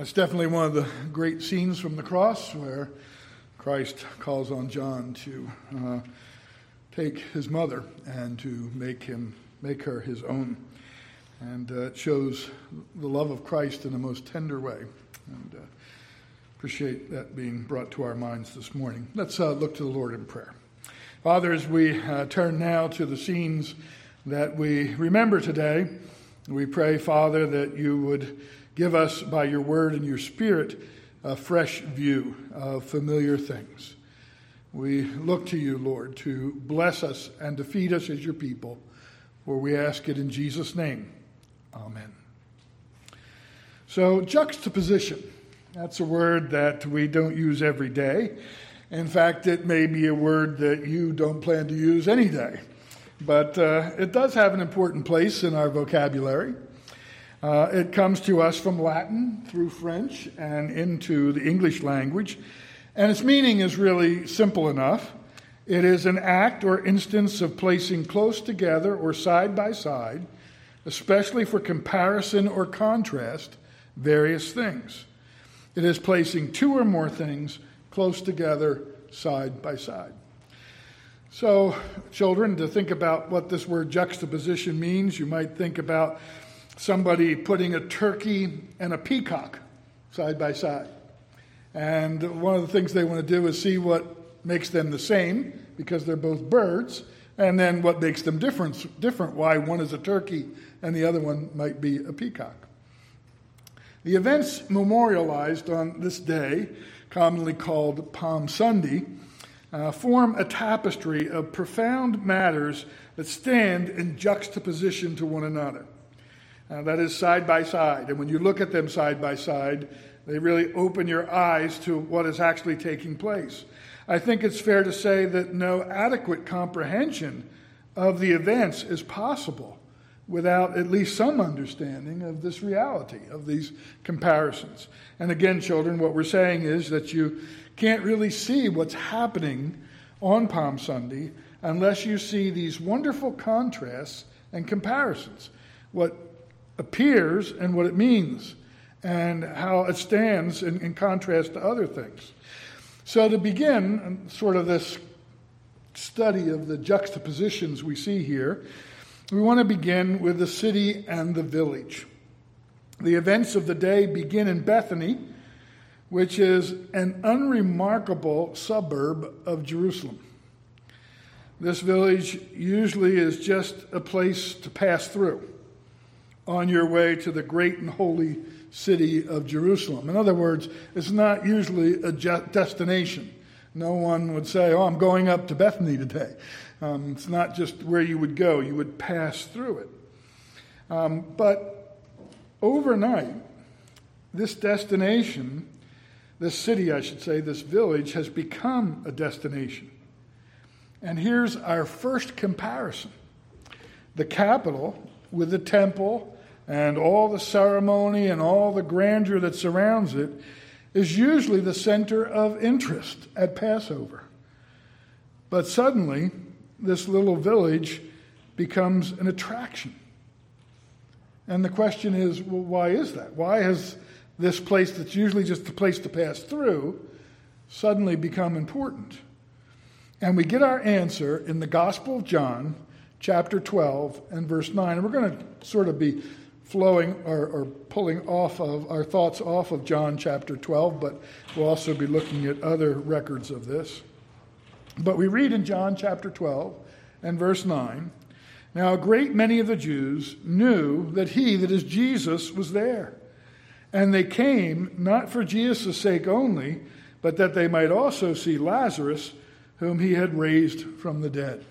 That's definitely one of the great scenes from the cross where Christ calls on John to uh, take his mother and to make him make her his own, and uh, it shows the love of Christ in the most tender way. And uh, appreciate that being brought to our minds this morning. Let's uh, look to the Lord in prayer. Father, as we uh, turn now to the scenes that we remember today, we pray, Father, that you would give us by your word and your spirit a fresh view of familiar things. We look to you, Lord, to bless us and to feed us as your people, for we ask it in Jesus' name. Amen. So, juxtaposition, that's a word that we don't use every day. In fact, it may be a word that you don't plan to use any day. But uh, it does have an important place in our vocabulary. Uh, it comes to us from Latin through French and into the English language, and its meaning is really simple enough. It is an act or instance of placing close together or side by side, especially for comparison or contrast, various things. It is placing two or more things close together, side by side. So, children, to think about what this word juxtaposition means, you might think about somebody putting a turkey and a peacock side by side. And one of the things they want to do is see what makes them the same, because they're both birds, and then what makes them different, different why one is a turkey and the other one might be a peacock. The events memorialized on this day, commonly called Palm Sunday, uh, form a tapestry of profound matters that stand in juxtaposition to one another. Uh, that is side by side. And when you look at them side by side, they really open your eyes to what is actually taking place. I think it's fair to say that no adequate comprehension of the events is possible without at least some understanding of this reality, of these comparisons. And again, children, what we're saying is that you can't really see what's happening on Palm Sunday unless you see these wonderful contrasts and comparisons. What appears and what it means, and how it stands in, in contrast to other things. So, to begin sort of this study of the juxtapositions we see here, we want to begin with the city and the village. The events of the day begin in Bethany, which is an unremarkable suburb of Jerusalem. This village usually is just a place to pass through on your way to the great and holy city of Jerusalem. In other words, it's not usually a destination. No one would say, Oh, I'm going up to Bethany today. Um, it's not just where you would go, you would pass through it. Um, but overnight, this destination, this city, I should say, this village, has become a destination. And here's our first comparison the capital with the temple and all the ceremony and all the grandeur that surrounds it is usually the center of interest at Passover. But suddenly, this little village becomes an attraction. And the question is well, why is that? Why has this place that's usually just a place to pass through suddenly become important? And we get our answer in the Gospel of John, chapter 12, and verse 9. And we're going to sort of be flowing or, or, pulling off of our thoughts off of John chapter 12, but we'll also be looking at other records of this. But we read in John chapter 12 and verse 9 Now a great many of the Jews knew that he, that is Jesus, was there. And they came not for Jesus' sake only, but that they might also see Lazarus, whom he had raised from the dead.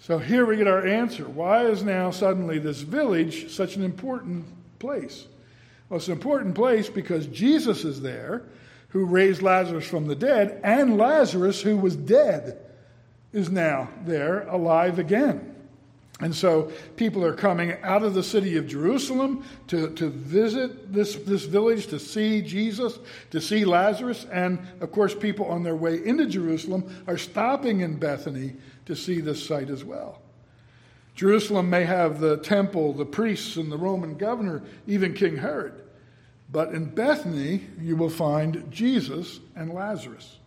So here we get our answer. Why is now suddenly this village such an important place? Well, it's an important place because Jesus is there, who raised Lazarus from the dead, and Lazarus, who was dead, is now there, alive again. And so people are coming out of the city of Jerusalem to, to visit this, this village, to see Jesus, to see Lazarus. And of course, people on their way into Jerusalem are stopping in Bethany to see this site as well. Jerusalem may have the temple, the priests, and the Roman governor, even King Herod. But in Bethany, you will find Jesus and Lazarus,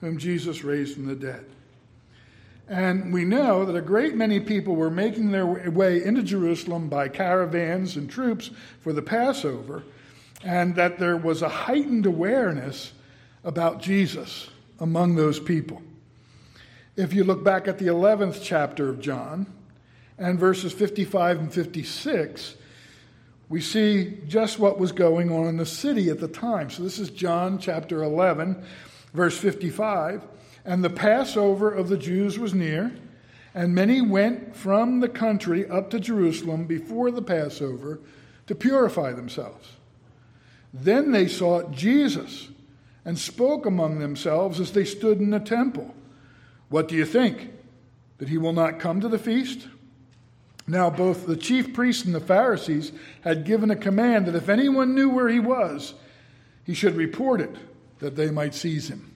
whom Jesus raised from the dead. And we know that a great many people were making their way into Jerusalem by caravans and troops for the Passover, and that there was a heightened awareness about Jesus among those people. If you look back at the 11th chapter of John and verses 55 and 56, we see just what was going on in the city at the time. So this is John chapter 11, verse 55. And the Passover of the Jews was near, and many went from the country up to Jerusalem before the Passover to purify themselves. Then they sought Jesus and spoke among themselves as they stood in the temple. What do you think? That he will not come to the feast? Now, both the chief priests and the Pharisees had given a command that if anyone knew where he was, he should report it, that they might seize him.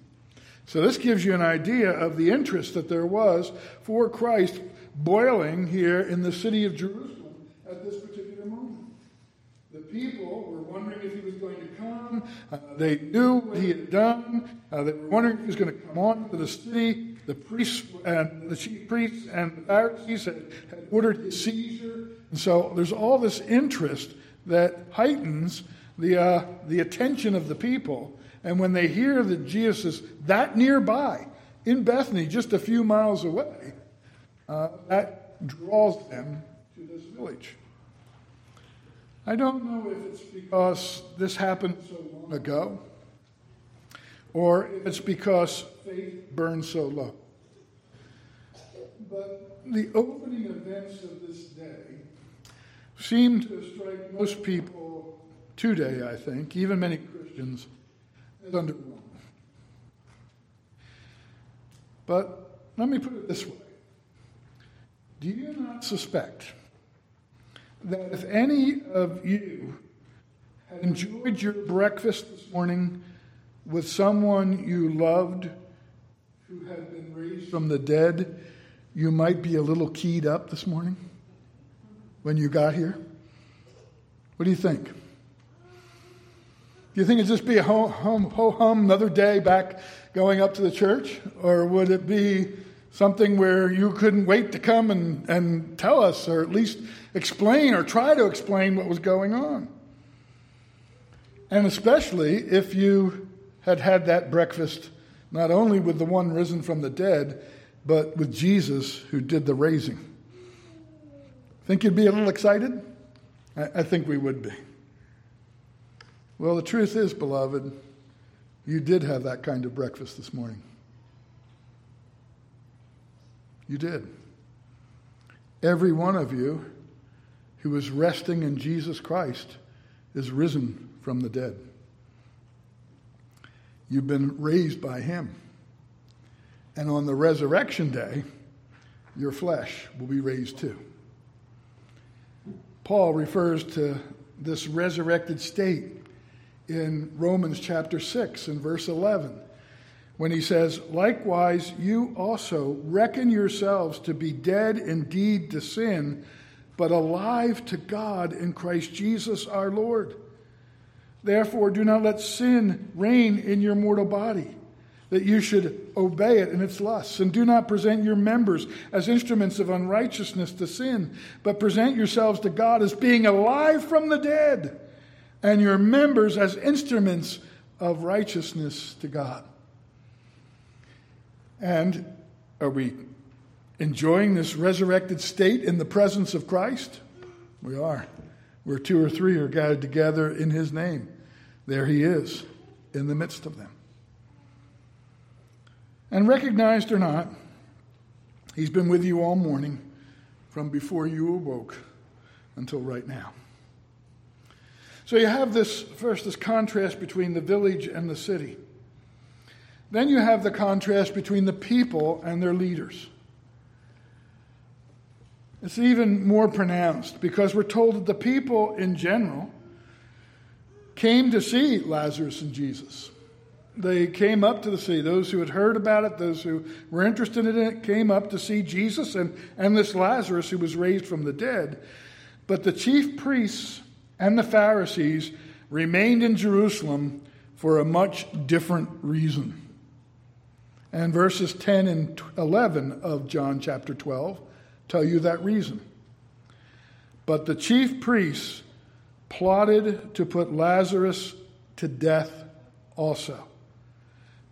So, this gives you an idea of the interest that there was for Christ boiling here in the city of Jerusalem at this particular moment. The people were wondering if he was going to come. Uh, they knew what he had done. Uh, they were wondering if he was going to come on to the city. The priests and the chief priests and the Pharisees had, had ordered his seizure. And so there's all this interest that heightens the, uh, the attention of the people and when they hear that Jesus is that nearby, in Bethany, just a few miles away, uh, that draws them to this village. I don't know if it's because this happened so long ago or if it's because faith burns so low. But the opening events of this day seem to strike most people today, I think, even many Christians, underwhelming. But let me put it this way Do you not suspect that if any of you had enjoyed your breakfast this morning with someone you loved who had been raised from the dead, you might be a little keyed up this morning when you got here? What do you think? Do you think it'd just be a ho hum, ho hum, another day back going up to the church? Or would it be something where you couldn't wait to come and, and tell us, or at least explain or try to explain what was going on? And especially if you had had that breakfast not only with the one risen from the dead, but with Jesus who did the raising. Think you'd be a little hmm. excited? I, I think we would be. Well, the truth is, beloved, you did have that kind of breakfast this morning. You did. Every one of you who is resting in Jesus Christ is risen from the dead. You've been raised by Him. And on the resurrection day, your flesh will be raised too. Paul refers to this resurrected state in Romans chapter 6 and verse 11 when he says, Likewise, you also reckon yourselves to be dead indeed to sin, but alive to God in Christ Jesus our Lord. Therefore, do not let sin reign in your mortal body, that you should obey it in its lusts. And do not present your members as instruments of unrighteousness to sin, but present yourselves to God as being alive from the dead and your members as instruments of righteousness to God. And are we enjoying this resurrected state in the presence of Christ? We are. Where two or three are gathered together in his name, there he is in the midst of them. And recognized or not, he's been with you all morning from before you awoke until right now. So you have this first this contrast between the village and the city. Then you have the contrast between the people and their leaders. It's even more pronounced because we're told that the people in general came to see Lazarus and Jesus. They came up to the city. Those who had heard about it, those who were interested in it, came up to see Jesus and, and this Lazarus who was raised from the dead. But the chief priests and the Pharisees remained in Jerusalem for a much different reason. And verses 10 and 11 of John chapter 12 tell you that reason. But the chief priests plotted to put Lazarus to death also,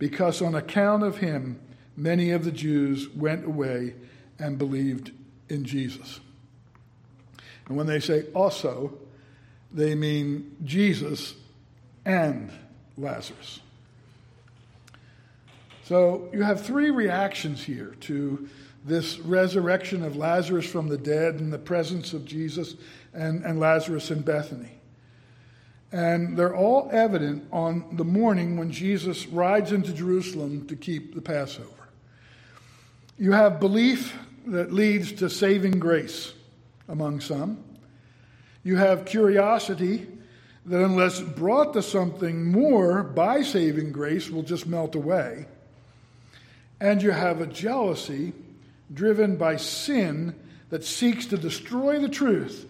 because on account of him, many of the Jews went away and believed in Jesus. And when they say also, they mean Jesus and Lazarus. So you have three reactions here to this resurrection of Lazarus from the dead in the presence of Jesus and, and Lazarus in Bethany. And they're all evident on the morning when Jesus rides into Jerusalem to keep the Passover. You have belief that leads to saving grace among some. You have curiosity that, unless brought to something more by saving grace, will just melt away. And you have a jealousy driven by sin that seeks to destroy the truth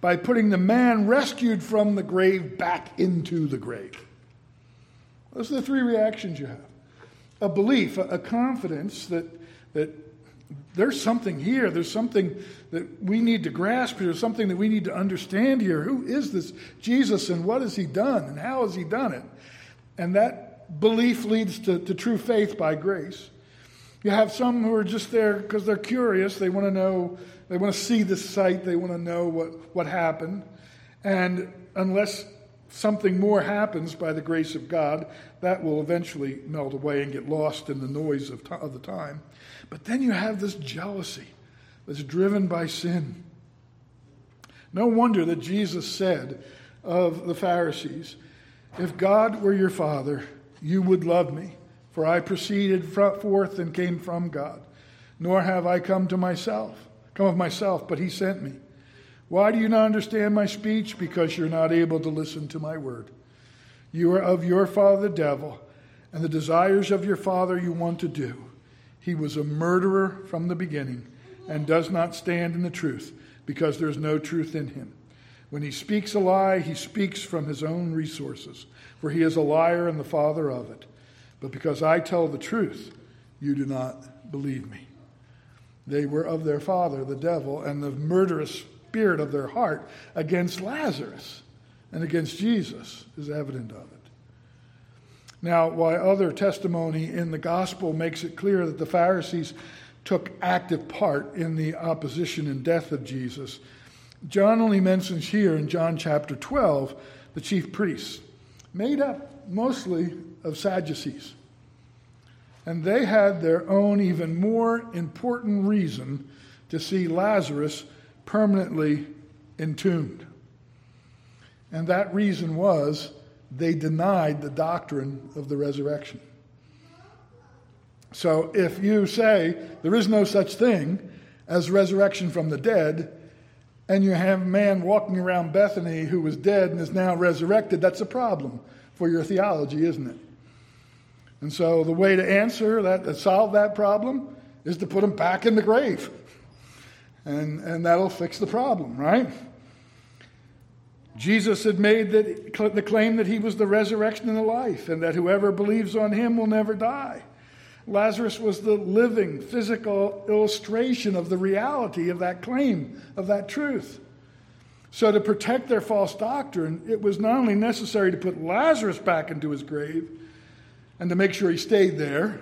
by putting the man rescued from the grave back into the grave. Those are the three reactions you have a belief, a, confidence that, that there's something here, there's something that we need to grasp here, something that we need to understand here. Who is this Jesus and what has he done and how has he done it? And that belief leads to, to true faith by grace. You have some who are just there because they're curious. They want to know, they want to see the sight, they want to know what, what happened. And unless something more happens by the grace of God, that will eventually melt away and get lost in the noise of, t- of the time. But then you have this jealousy that's driven by sin. No wonder that Jesus said of the Pharisees, If God were your father, you would love me for I proceeded forth and came from God. Nor have I come to myself, come of myself, but he sent me. Why do you not understand my speech? Because you're not able to listen to my word. You are of your father the devil, and the desires of your father you want to do. He was a murderer from the beginning and does not stand in the truth, because there's no truth in him. When he speaks a lie, he speaks from his own resources, for he is a liar and the father of it. But because I tell the truth, you do not believe me. They were of their father, the devil, and the murderous spirit of their heart against Lazarus and against Jesus is evident of it. Now, while other testimony in the gospel makes it clear that the Pharisees took active part in the opposition and death of Jesus, John only mentions here in John chapter 12 the chief priests, made up mostly of Sadducees. And they had their own, even more important reason to see Lazarus permanently entombed. And that reason was they denied the doctrine of the resurrection. So if you say there is no such thing as resurrection from the dead, and you have a man walking around Bethany who was dead and is now resurrected, that's a problem for your theology, isn't it? And so the way to answer that, to solve that problem, is to put him back in the grave. And, and that'll fix the problem, right? Jesus had made the, the claim that he was the resurrection and the life, and that whoever believes on him will never die. Lazarus was the living, physical illustration of the reality of that claim, of that truth. So, to protect their false doctrine, it was not only necessary to put Lazarus back into his grave, and to make sure he stayed there.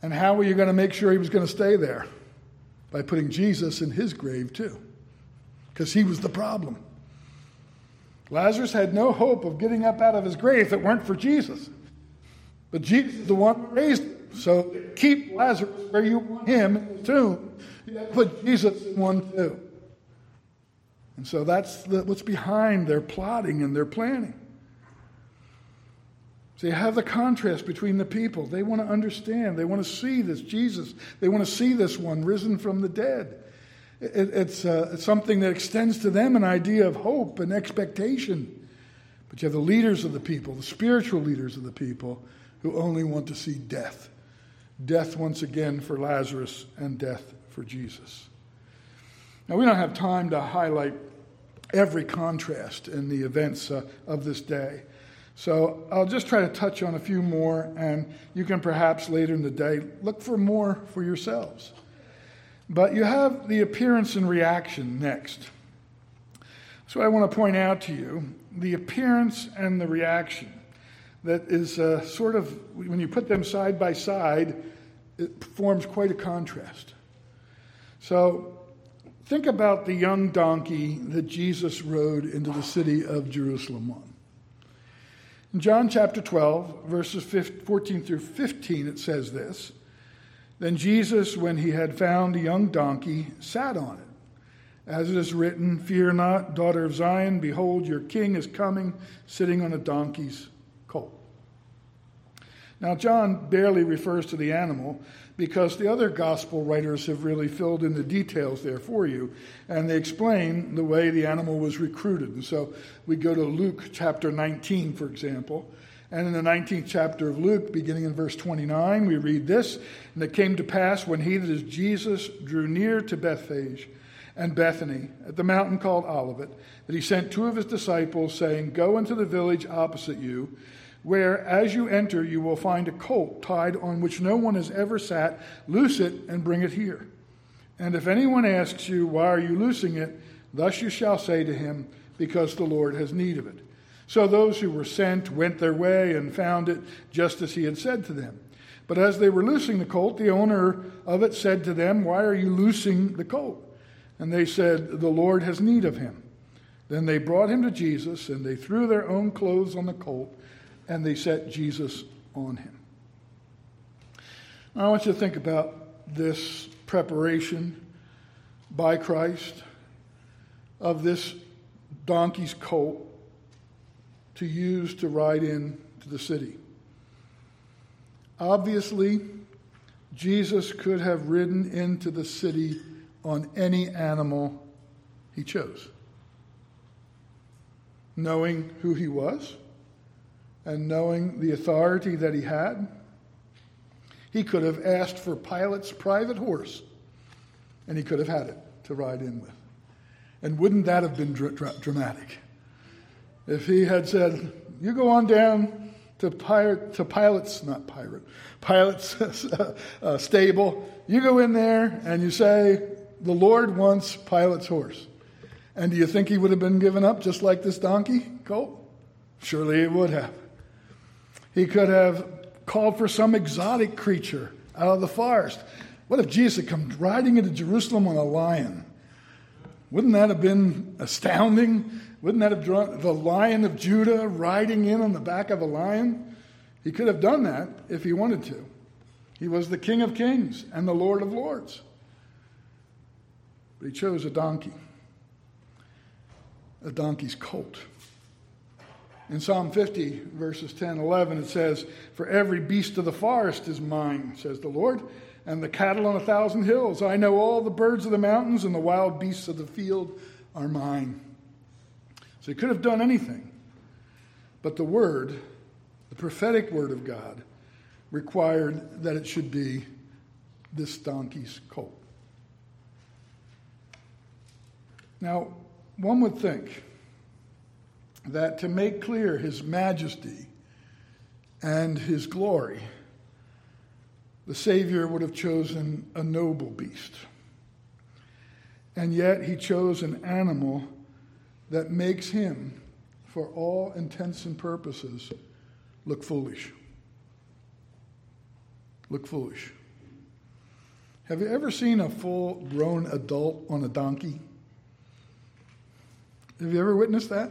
And how were you going to make sure he was going to stay there? By putting Jesus in his grave, too, because he was the problem. Lazarus had no hope of getting up out of his grave if it weren't for Jesus. But Jesus is the one who raised him. So keep Lazarus where you want him in the tomb. Put Jesus in one too. And so that's the, what's behind their plotting and their planning. So you have the contrast between the people. They want to understand. They want to see this Jesus. They want to see this one risen from the dead. It, it's, uh, something that extends to them an idea of hope and expectation. But you have the leaders of the people, the spiritual leaders of the people, who only want to see death. Death once again for Lazarus and death for Jesus. Now, we don't have time to highlight every contrast in the events uh, of this day. So I'll just try to touch on a few more, and you can perhaps later in the day look for more for yourselves. But you have the appearance and reaction next. So I want to point out to you the appearance and the reaction that is uh, sort of, when you put them side by side, it forms quite a contrast. So think about the young donkey that Jesus rode into the city of Jerusalem on. In John chapter 12, verses 14 through 15, it says this Then Jesus, when he had found a young donkey, sat on it. As it is written, Fear not, daughter of Zion, behold, your king is coming, sitting on a donkey's colt. Now, John barely refers to the animal because the other gospel writers have really filled in the details there for you, and they explain the way the animal was recruited. And so we go to Luke chapter 19, for example. And in the 19th chapter of Luke, beginning in verse 29, we read this And it came to pass when he, that is Jesus, drew near to Bethphage and Bethany at the mountain called Olivet, that he sent two of his disciples, saying, Go into the village opposite you where as you enter you will find a colt tied on which no one has ever sat. Loose it and bring it here. And if anyone asks you, Why are you loosing it? thus you shall say to him, Because the Lord has need of it. So those who were sent went their way and found it just as he had said to them. But as they were loosing the colt, the owner of it said to them, Why are you loosing the colt? And they said, The Lord has need of him. Then they brought him to Jesus, and they threw their own clothes on the colt and they set Jesus on him. I want you to think about this preparation by Christ of this donkey's colt to use to ride in to the city. Obviously, Jesus could have ridden into the city on any animal he chose, knowing who he was and knowing the authority that he had, he could have asked for Pilate's private horse, and he could have had it to ride in with. And wouldn't that have been dr- dramatic? If he had said, You go on down to, pirate, to Pilate's, not pirate, Pilate's uh, stable, you go in there and you say, The Lord wants Pilate's horse. And do you think he would have been given up just like this donkey colt? Surely he would have. He could have called for some exotic creature out of the forest. What if Jesus had come riding into Jerusalem on a lion? Wouldn't that have been astounding? Wouldn't that have drawn the lion of Judah riding in on the back of a lion? He could have done that if he wanted to. He was the King of Kings and the Lord of Lords. But he chose a donkey, a donkey's colt. In Psalm 50, verses 10 11, it says, For every beast of the forest is mine, says the Lord, and the cattle on a thousand hills. I know all the birds of the mountains and the wild beasts of the field are mine. So he could have done anything. But the word, the prophetic word of God, required that it should be this donkey's colt. Now, one would think that to make clear his majesty and his glory, the Savior would have chosen a noble beast. And yet he chose an animal that makes him, for all intents and purposes, look foolish. Look foolish. Have you ever seen a full grown adult on a donkey? Have you ever witnessed that?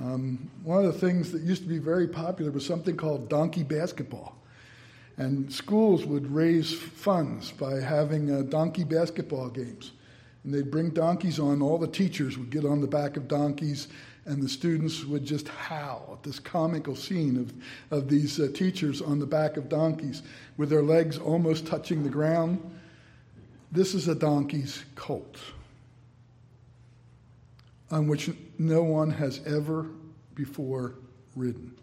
Um, one of the things that used to be very popular was something called donkey basketball. And schools would raise funds by having uh, donkey basketball games. And they'd bring donkeys on, all the teachers would get on the back of donkeys, and the students would just howl at this comical scene of, of these uh, teachers on the back of donkeys with their legs almost touching the ground. This is a donkey's colt on which no one has ever before ridden.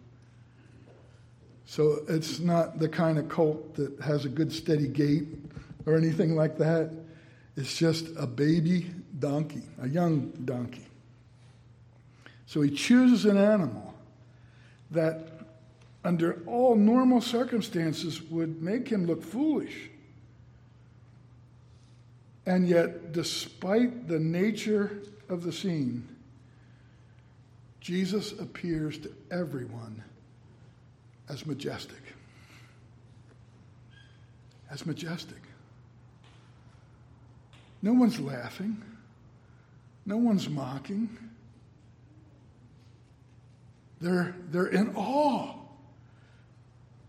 So it's not the kind of colt that has a good steady gait or anything like that. It's just a baby donkey, a young donkey. So he chooses an animal that, under all normal circumstances, would make him look foolish. And yet, despite the nature of the scene, Jesus appears to everyone as majestic. As majestic. No one's laughing. No one's mocking. They're, they're in awe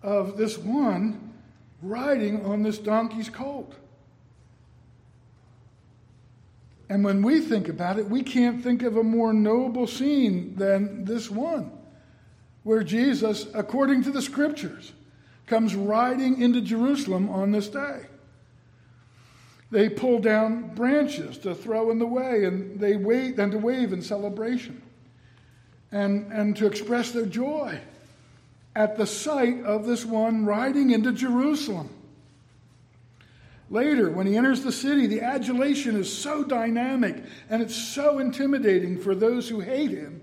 of this one riding on this donkey's colt. And when we think about it, we can't think of a more noble scene than this one, where Jesus, according to the scriptures, comes riding into Jerusalem on this day. They pull down branches to throw in the way, and they wait and to wave in celebration and, and to express their joy at the sight of this one riding into Jerusalem. Later, when he enters the city, the adulation is so dynamic and it's so intimidating for those who hate him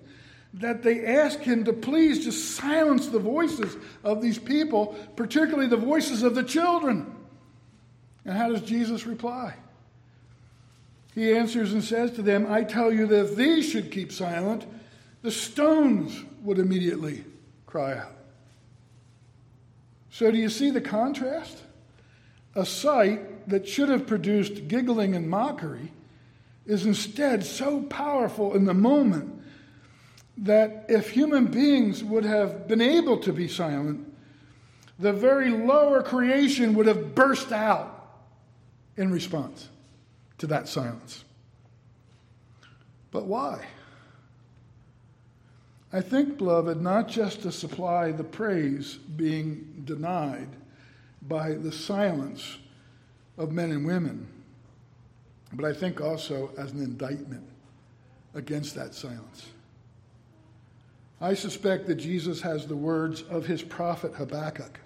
that they ask him to please just silence the voices of these people, particularly the voices of the children. And how does Jesus reply? He answers and says to them, I tell you that if these should keep silent, the stones would immediately cry out. So, do you see the contrast? A sight that should have produced giggling and mockery is instead so powerful in the moment that if human beings would have been able to be silent, the very lower creation would have burst out in response to that silence. But why? I think, beloved, not just to supply the praise being denied by the silence of men and women, but I think also as an indictment against that silence. I suspect that Jesus has the words of his prophet Habakkuk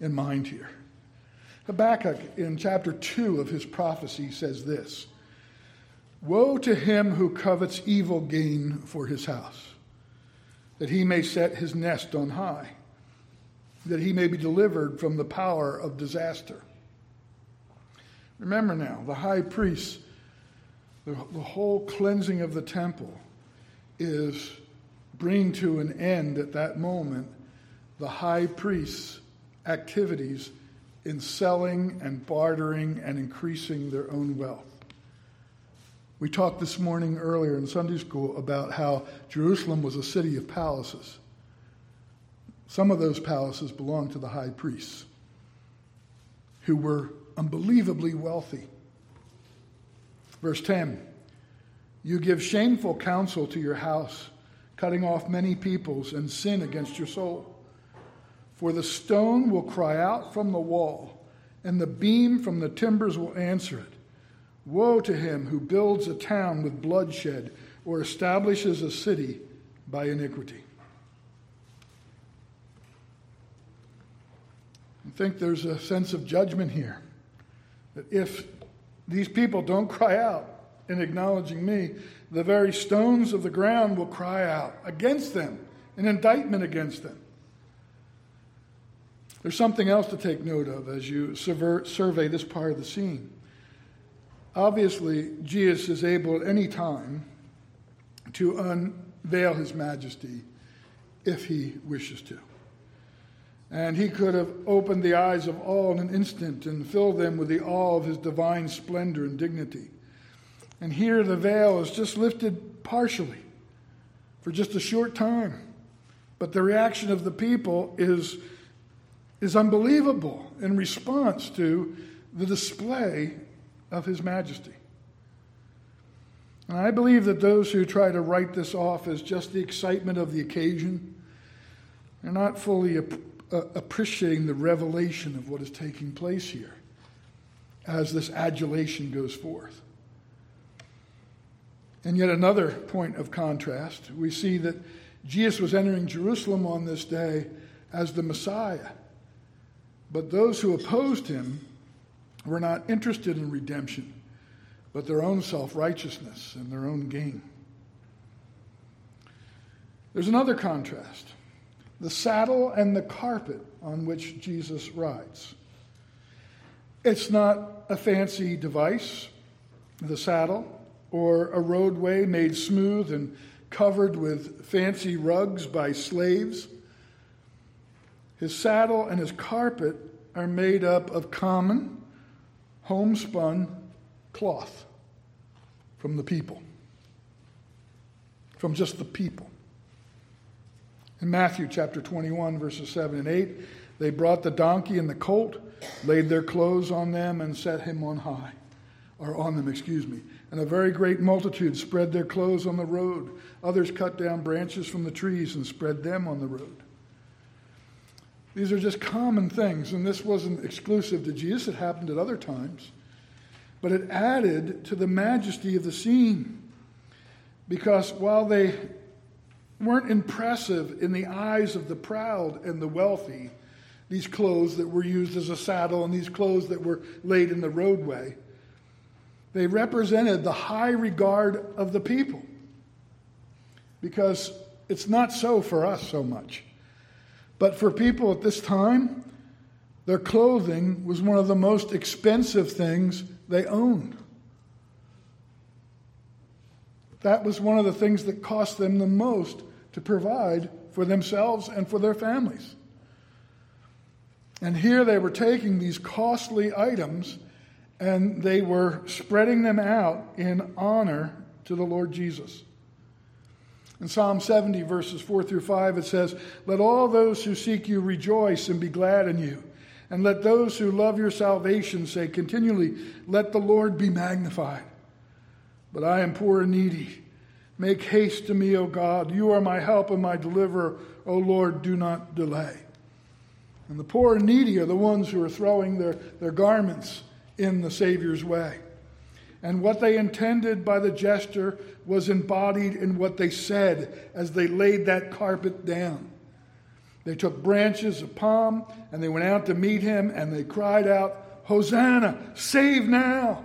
in mind here. Habakkuk, in chapter 2 of his prophecy, says this Woe to him who covets evil gain for his house, that he may set his nest on high that he may be delivered from the power of disaster. Remember now, the high priest, the, the whole cleansing of the temple is bringing to an end at that moment the high priest's activities in selling and bartering and increasing their own wealth. We talked this morning earlier in Sunday school about how Jerusalem was a city of palaces. Some of those palaces belonged to the high priests, who were unbelievably wealthy. Verse 10 You give shameful counsel to your house, cutting off many peoples, and sin against your soul. For the stone will cry out from the wall, and the beam from the timbers will answer it. Woe to him who builds a town with bloodshed or establishes a city by iniquity. I think there's a sense of judgment here. That if these people don't cry out in acknowledging me, the very stones of the ground will cry out against them, an indictment against them. There's something else to take note of as you survey this part of the scene. Obviously, Jesus is able at any time to unveil his majesty if he wishes to. And he could have opened the eyes of all in an instant and filled them with the awe of his divine splendor and dignity. And here the veil is just lifted partially for just a short time. But the reaction of the people is, is unbelievable in response to the display of his majesty. And I believe that those who try to write this off as just the excitement of the occasion are not fully uh, appreciating the revelation of what is taking place here as this adulation goes forth. And yet, another point of contrast, we see that Jesus was entering Jerusalem on this day as the Messiah. But those who opposed him were not interested in redemption, but their own self righteousness and their own gain. There's another contrast the saddle and the carpet on which Jesus rides. It's not a fancy device, the saddle, or a roadway made smooth and covered with fancy rugs by slaves. His saddle and his carpet are made up of common, homespun cloth from the people, from just the people. In Matthew chapter 21, verses 7 and 8, they brought the donkey and the colt, laid their clothes on them, and set him on high, or on them, excuse me. And a very great multitude spread their clothes on the road. Others cut down branches from the trees and spread them on the road. These are just common things, and this wasn't exclusive to Jesus, it happened at other times. But it added to the majesty of the scene. Because while they weren't impressive in the eyes of the proud and the wealthy, these clothes that were used as a saddle and these clothes that were laid in the roadway. They represented the high regard of the people. Because it's not so for us so much. But for people at this time, their clothing was one of the most expensive things they owned. That was one of the things that cost them the most to provide for themselves and for their families. And here they were taking these costly items and they were spreading them out in honor to the Lord Jesus. In Psalm 70, verses 4 through 5, it says, Let all those who seek you rejoice and be glad in you. And let those who love your salvation say continually, Let the Lord be magnified. But I am poor and needy. Make haste to me, O God. You are my help and my deliverer. O Lord, do not delay. And the poor and needy are the ones who are throwing their, their garments in the Savior's way. And what they intended by the gesture was embodied in what they said as they laid that carpet down. They took branches of palm and they went out to meet him and they cried out, Hosanna, save now,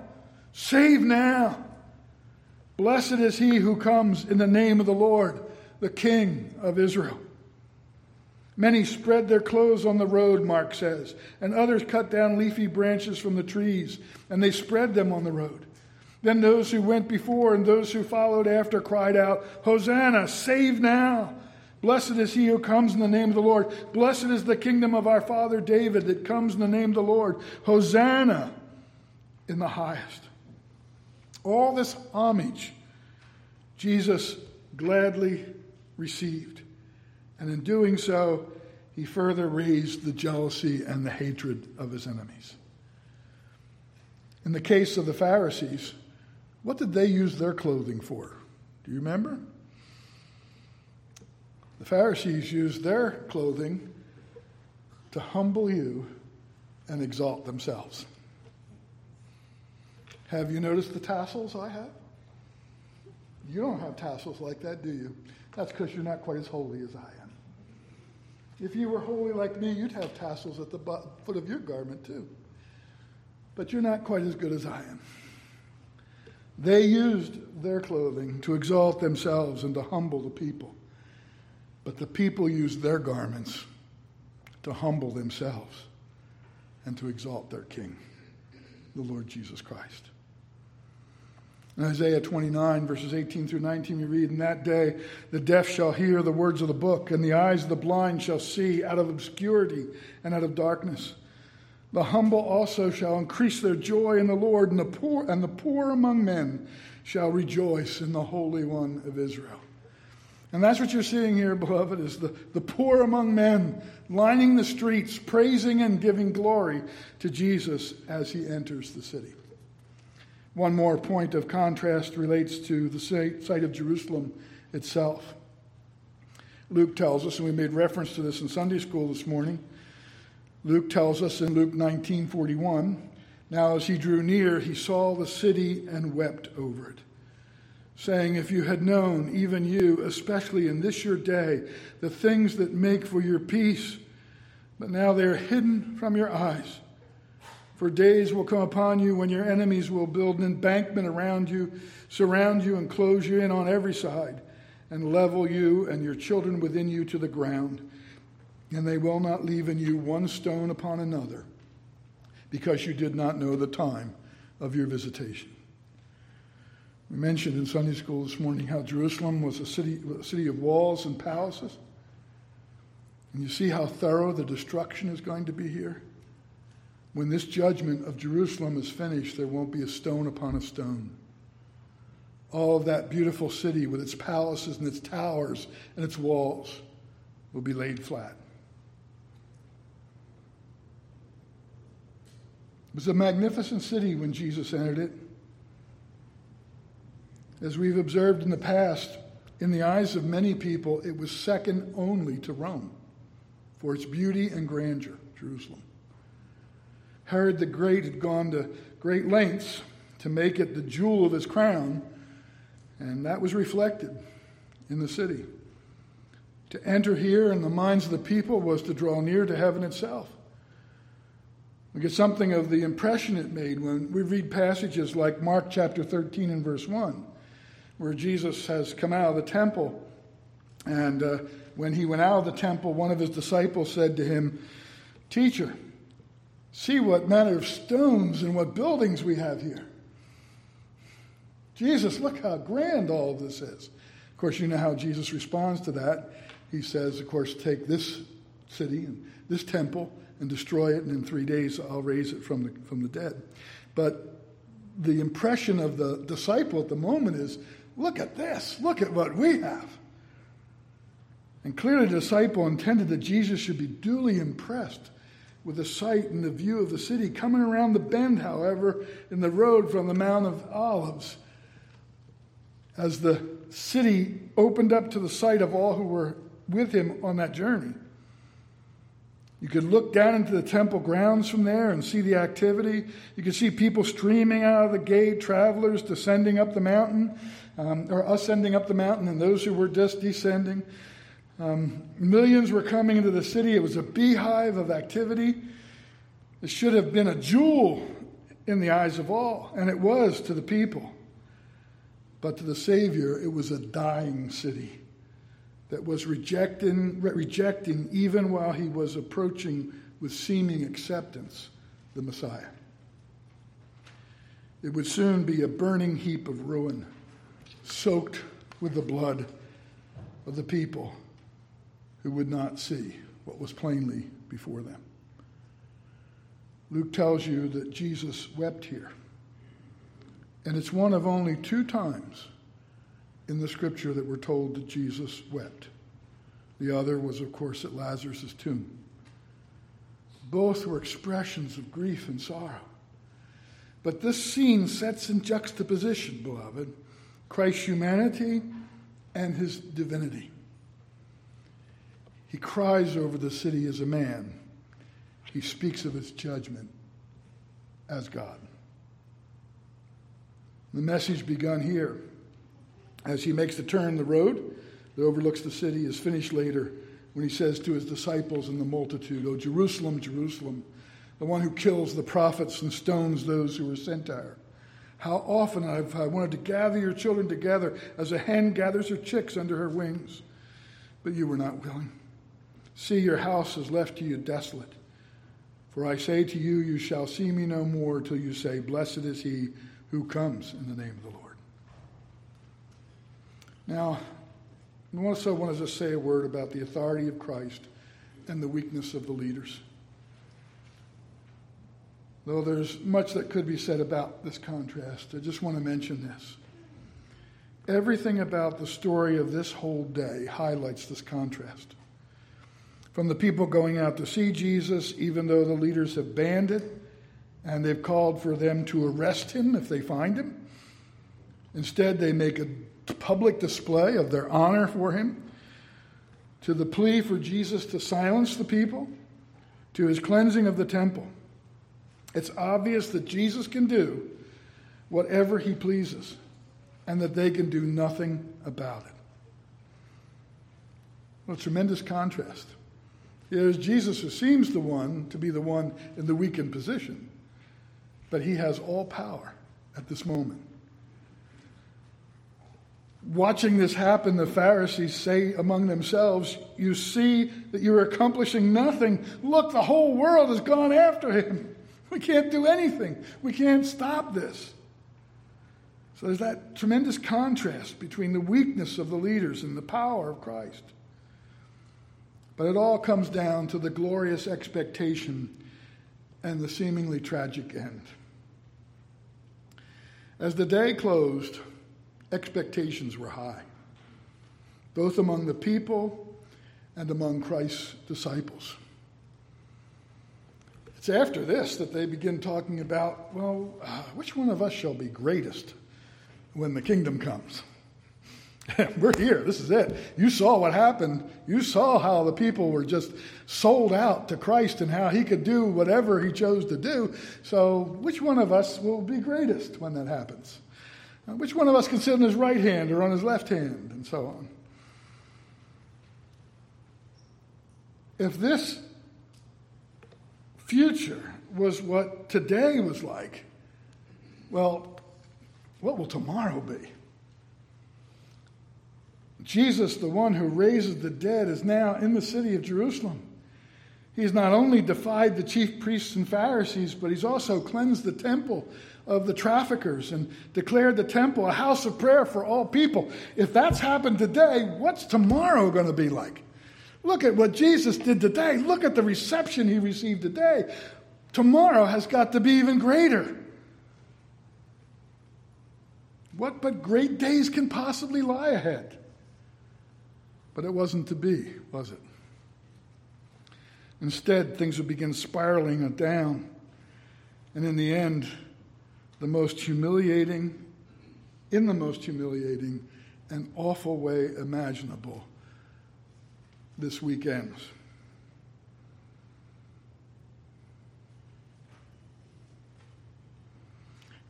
save now. Blessed is he who comes in the name of the Lord, the King of Israel. Many spread their clothes on the road, Mark says, and others cut down leafy branches from the trees, and they spread them on the road. Then those who went before and those who followed after cried out, Hosanna, save now. Blessed is he who comes in the name of the Lord. Blessed is the kingdom of our father David that comes in the name of the Lord. Hosanna in the highest all this homage Jesus gladly received. And in doing so, he further raised the jealousy and the hatred of his enemies. In the case of the Pharisees, what did they use their clothing for? Do you remember? The Pharisees used their clothing to humble you and exalt themselves. Have you noticed the tassels I have? You don't have tassels like that, do you? That's because you're not quite as holy as I am. If you were holy like me, you'd have tassels at the foot of your garment, too. But you're not quite as good as I am. They used their clothing to exalt themselves and to humble the people. But the people used their garments to humble themselves and to exalt their king, the Lord Jesus Christ. In Isaiah 29, verses 18 through 19, we read, In that day the deaf shall hear the words of the book, and the eyes of the blind shall see out of obscurity and out of darkness. The humble also shall increase their joy in the Lord, and the poor and the poor among men shall rejoice in the Holy One of Israel. And that's what you're seeing here, beloved, is the, the poor among men lining the streets, praising and giving glory to Jesus as he enters the city. One more point of contrast relates to the site of Jerusalem itself. Luke tells us, and we made reference to this in Sunday school this morning. Luke tells us in Luke 19:41, now as he drew near, he saw the city and wept over it, saying, If you had known, even you, especially in this your day, the things that make for your peace, but now they are hidden from your eyes. For days will come upon you when your enemies will build an embankment around you, surround you, and close you in on every side, and level you and your children within you to the ground, and they will not leave in you one stone upon another, because you did not know the time of your visitation. We mentioned in Sunday school this morning how Jerusalem was a city, a city of walls and palaces. And you see how thorough the destruction is going to be here? When this judgment of Jerusalem is finished, there won't be a stone upon a stone. All of that beautiful city with its palaces and its towers and its walls will be laid flat. It was a magnificent city when Jesus entered it. As we've observed in the past, in the eyes of many people, it was second only to Rome for its beauty and grandeur, Jerusalem. Herod the Great had gone to great lengths to make it the jewel of his crown, and that was reflected in the city. To enter here in the minds of the people was to draw near to heaven itself. We get something of the impression it made when we read passages like Mark chapter 13 and verse 1, where Jesus has come out of the temple. And uh, when he went out of the temple, one of his disciples said to him, Teacher, see what manner of stones and what buildings we have here. Jesus, look how grand all of this is. Of course, you know how Jesus responds to that. He says, of course, take this city and this temple and destroy it, and in three days I'll raise it from the, from the dead. But the impression of the disciple at the moment is look at this, look at what we have. And clearly, the disciple intended that Jesus should be duly impressed with the sight and the view of the city. Coming around the bend, however, in the road from the Mount of Olives, as the city opened up to the sight of all who were with him on that journey. You could look down into the temple grounds from there and see the activity. You could see people streaming out of the gate, travelers descending up the mountain, um, or ascending up the mountain, and those who were just descending. Um, millions were coming into the city. It was a beehive of activity. It should have been a jewel in the eyes of all, and it was to the people. But to the Savior, it was a dying city that was rejecting, rejecting even while he was approaching with seeming acceptance the Messiah. It would soon be a burning heap of ruin, soaked with the blood of the people who would not see what was plainly before them. Luke tells you that Jesus wept here. And it's one of only two times in the scripture that we're told that Jesus wept. The other was, of course, at Lazarus' tomb. Both were expressions of grief and sorrow. But this scene sets in juxtaposition, beloved, Christ's humanity and his divinity. He cries over the city as a man, he speaks of its judgment as God. The message begun here as he makes the turn the road that overlooks the city is finished later when he says to his disciples and the multitude, O Jerusalem, Jerusalem, the one who kills the prophets and stones those who are sent to her. How often I've I wanted to gather your children together as a hen gathers her chicks under her wings, but you were not willing. See, your house is left to you desolate. For I say to you, you shall see me no more till you say, Blessed is he who comes in the name of the Lord. Now, I also want to just say a word about the authority of Christ and the weakness of the leaders. Though there's much that could be said about this contrast, I just want to mention this. Everything about the story of this whole day highlights this contrast. From the people going out to see Jesus, even though the leaders have banned it and they've called for them to arrest him if they find him, instead they make a public display of their honor for him, to the plea for Jesus to silence the people, to his cleansing of the temple. It's obvious that Jesus can do whatever he pleases and that they can do nothing about it. What a tremendous contrast. Is Jesus who seems the one to be the one in the weakened position, but he has all power at this moment. watching this happen, the Pharisees say among themselves, You see that you're accomplishing nothing. Look, the whole world has gone after him. We can't do anything, we can't stop this. So there's that tremendous contrast between the weakness of the leaders and the power of Christ. But it all comes down to the glorious expectation and the seemingly tragic end. As the day closed, expectations were high, both among the people and among Christ's disciples. It's after this that they begin talking about, well, uh, which one of us shall be greatest when the kingdom comes? We're here. This is it. You saw what happened. You saw how the people were just sold out to Christ and how he could do whatever he chose to do. So, which one of us will be greatest when that happens? Which one of us can sit on his right hand or on his left hand, and so on? If this future was what today was like, well, what will tomorrow be? Jesus, the one who raises the dead, is now in the city of Jerusalem. He's not only defied the chief priests and Pharisees, but he's also cleansed the temple of the traffickers and declared the temple a house of prayer for all people. If that's happened today, what's tomorrow going to be like? Look at what Jesus did today. Look at the reception he received today. Tomorrow has got to be even greater. What but great days can possibly lie ahead? But it wasn't to be, was it? Instead, things would begin spiraling down. And in the end, the most humiliating, in the most humiliating and awful way imaginable, this week ends.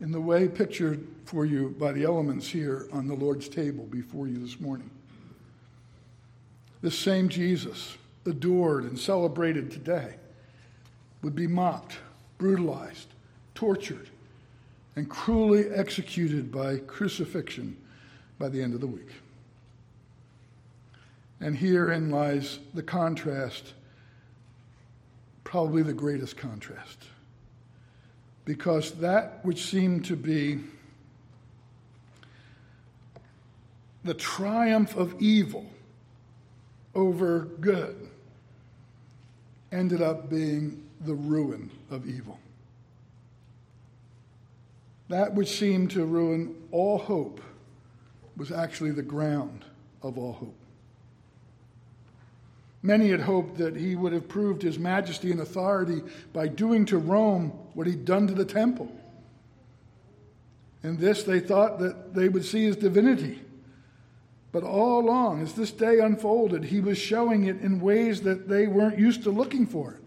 In the way pictured for you by the elements here on the Lord's table before you this morning. This same Jesus, adored and celebrated today, would be mocked, brutalized, tortured, and cruelly executed by crucifixion by the end of the week. And herein lies the contrast, probably the greatest contrast. Because that which seemed to be the triumph of evil over good ended up being the ruin of evil. That which seemed to ruin all hope was actually the ground of all hope. Many had hoped that he would have proved his majesty and authority by doing to Rome what he'd done to the temple. In this, they thought that they would see his divinity. But all along, as this day unfolded, he was showing it in ways that they weren't used to looking for it.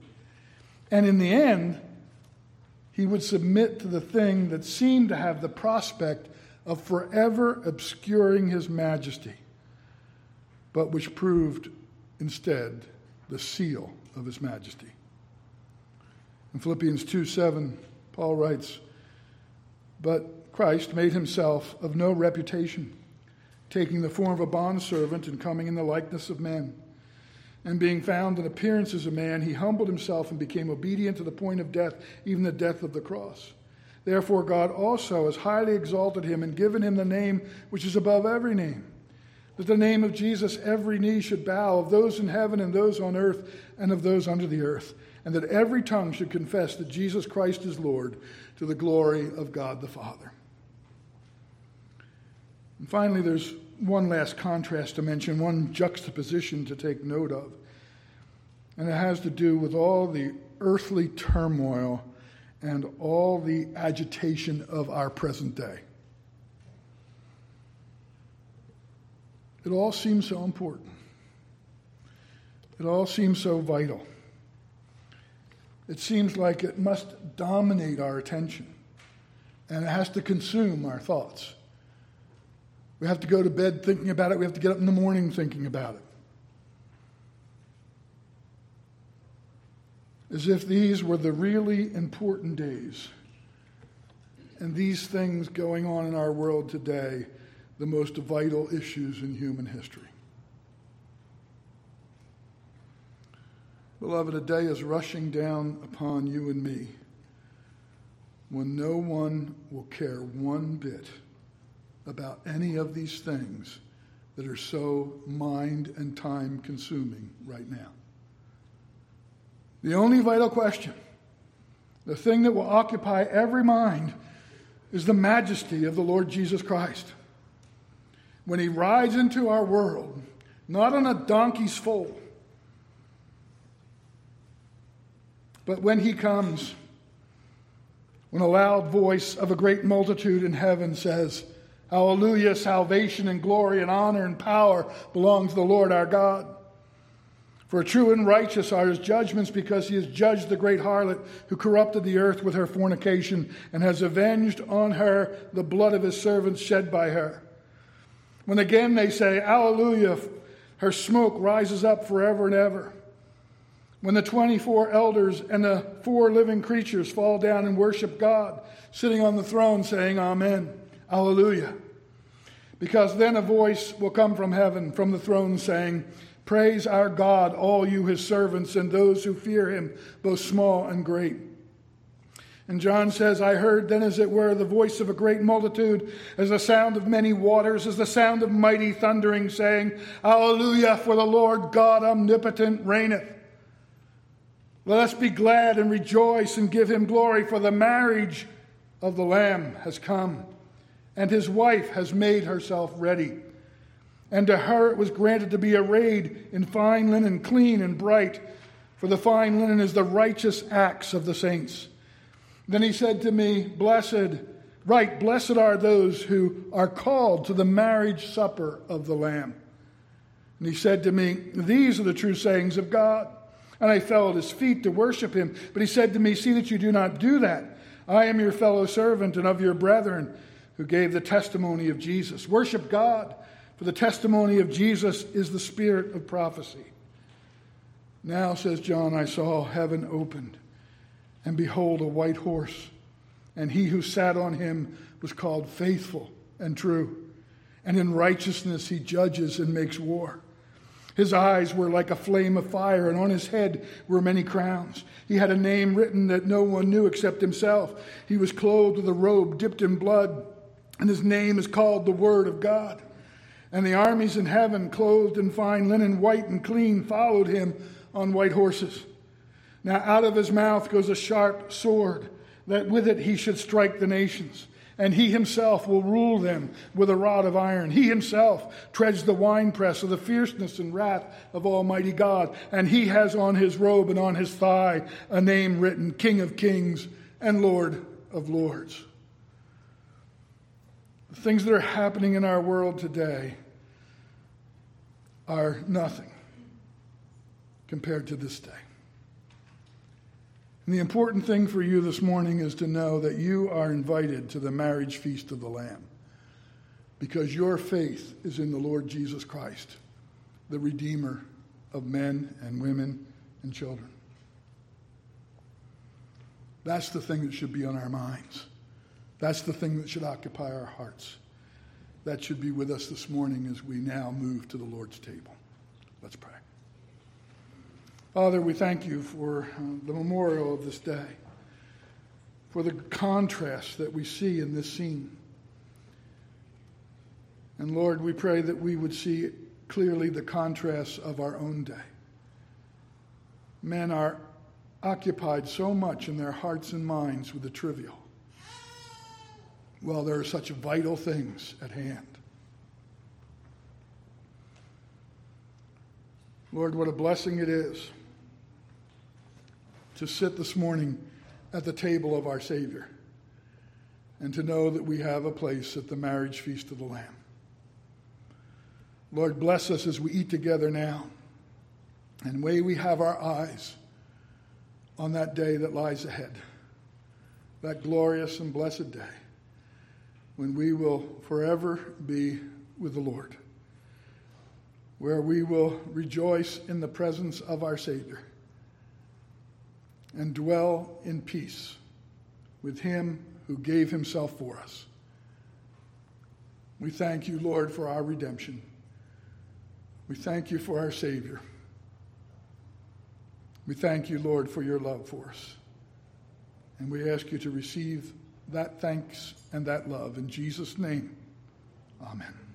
And in the end, he would submit to the thing that seemed to have the prospect of forever obscuring his majesty, but which proved instead the seal of his majesty. In Philippians 2 7, Paul writes, But Christ made himself of no reputation taking the form of a bondservant and coming in the likeness of men. And being found in appearance as a man, he humbled himself and became obedient to the point of death, even the death of the cross. Therefore, God also has highly exalted him and given him the name which is above every name. That the name of Jesus every knee should bow, of those in heaven and those on earth and of those under the earth, and that every tongue should confess that Jesus Christ is Lord to the glory of God the Father. And finally, there's one last contrast to mention, one juxtaposition to take note of. And it has to do with all the earthly turmoil and all the agitation of our present day. It all seems so important. It all seems so vital. It seems like it must dominate our attention and it has to consume our thoughts. We have to go to bed thinking about it. We have to get up in the morning thinking about it. As if these were the really important days. And these things going on in our world today the most vital issues in human history. Beloved, a day is rushing down upon you and me when no one will care one bit about any of these things that are so mind and time consuming right now. The only vital question, the thing that will occupy every mind, is the majesty of the Lord Jesus Christ. When he rides into our world, not on a donkey's foal, but when he comes, when a loud voice of a great multitude in heaven says, Hallelujah, salvation and glory and honor and power belong to the Lord our God. For true and righteous are his judgments because he has judged the great harlot who corrupted the earth with her fornication and has avenged on her the blood of his servants shed by her. When again they say, Alleluia, her smoke rises up forever and ever. When the 24 elders and the four living creatures fall down and worship God, sitting on the throne, saying, Amen, Alleluia. Because then a voice will come from heaven, from the throne, saying, Praise our God, all you his servants and those who fear him, both small and great. And John says, I heard then, as it were, the voice of a great multitude, as the sound of many waters, as the sound of mighty thundering, saying, Alleluia, for the Lord God omnipotent reigneth. Let us be glad and rejoice and give him glory, for the marriage of the Lamb has come, and his wife has made herself ready. And to her it was granted to be arrayed in fine linen, clean and bright, for the fine linen is the righteous acts of the saints. Then he said to me, Blessed, right, blessed are those who are called to the marriage supper of the Lamb. And he said to me, These are the true sayings of God. And I fell at his feet to worship him. But he said to me, See that you do not do that. I am your fellow servant and of your brethren who gave the testimony of Jesus. Worship God, for the testimony of Jesus is the spirit of prophecy. Now, says John, I saw heaven opened, and behold, a white horse. And he who sat on him was called faithful and true. And in righteousness he judges and makes war. His eyes were like a flame of fire, and on his head were many crowns. He had a name written that no one knew except himself. He was clothed with a robe dipped in blood, and his name is called the Word of God. And the armies in heaven, clothed in fine linen, white and clean, followed him on white horses. Now out of his mouth goes a sharp sword, that with it he should strike the nations and he himself will rule them with a rod of iron. He himself treads the winepress of the fierceness and wrath of Almighty God, and he has on his robe and on his thigh a name written King of Kings and Lord of Lords. Things that are happening in our world today are nothing compared to this day. And the important thing for you this morning is to know that you are invited to the marriage feast of the Lamb because your faith is in the Lord Jesus Christ, the Redeemer of men and women and children. That's the thing that should be on our minds. That's the thing that should occupy our hearts. That should be with us this morning as we now move to the Lord's table. Let's pray. Father, we thank you for uh, the memorial of this day, for the contrast that we see in this scene. And Lord, we pray that we would see clearly the contrasts of our own day. Men are occupied so much in their hearts and minds with the trivial. Well, there are such vital things at hand. Lord, what a blessing it is to sit this morning at the table of our Savior and to know that we have a place at the marriage feast of the Lamb. Lord, bless us as we eat together now. And may we have our eyes on that day that lies ahead, that glorious and blessed day when we will forever be with the Lord, where we will rejoice in the presence of our Savior and dwell in peace with him who gave himself for us. We thank you, Lord, for our redemption. We thank you for our Savior. We thank you, Lord, for your love for us. And we ask you to receive that thanks and that love. In Jesus' name, amen.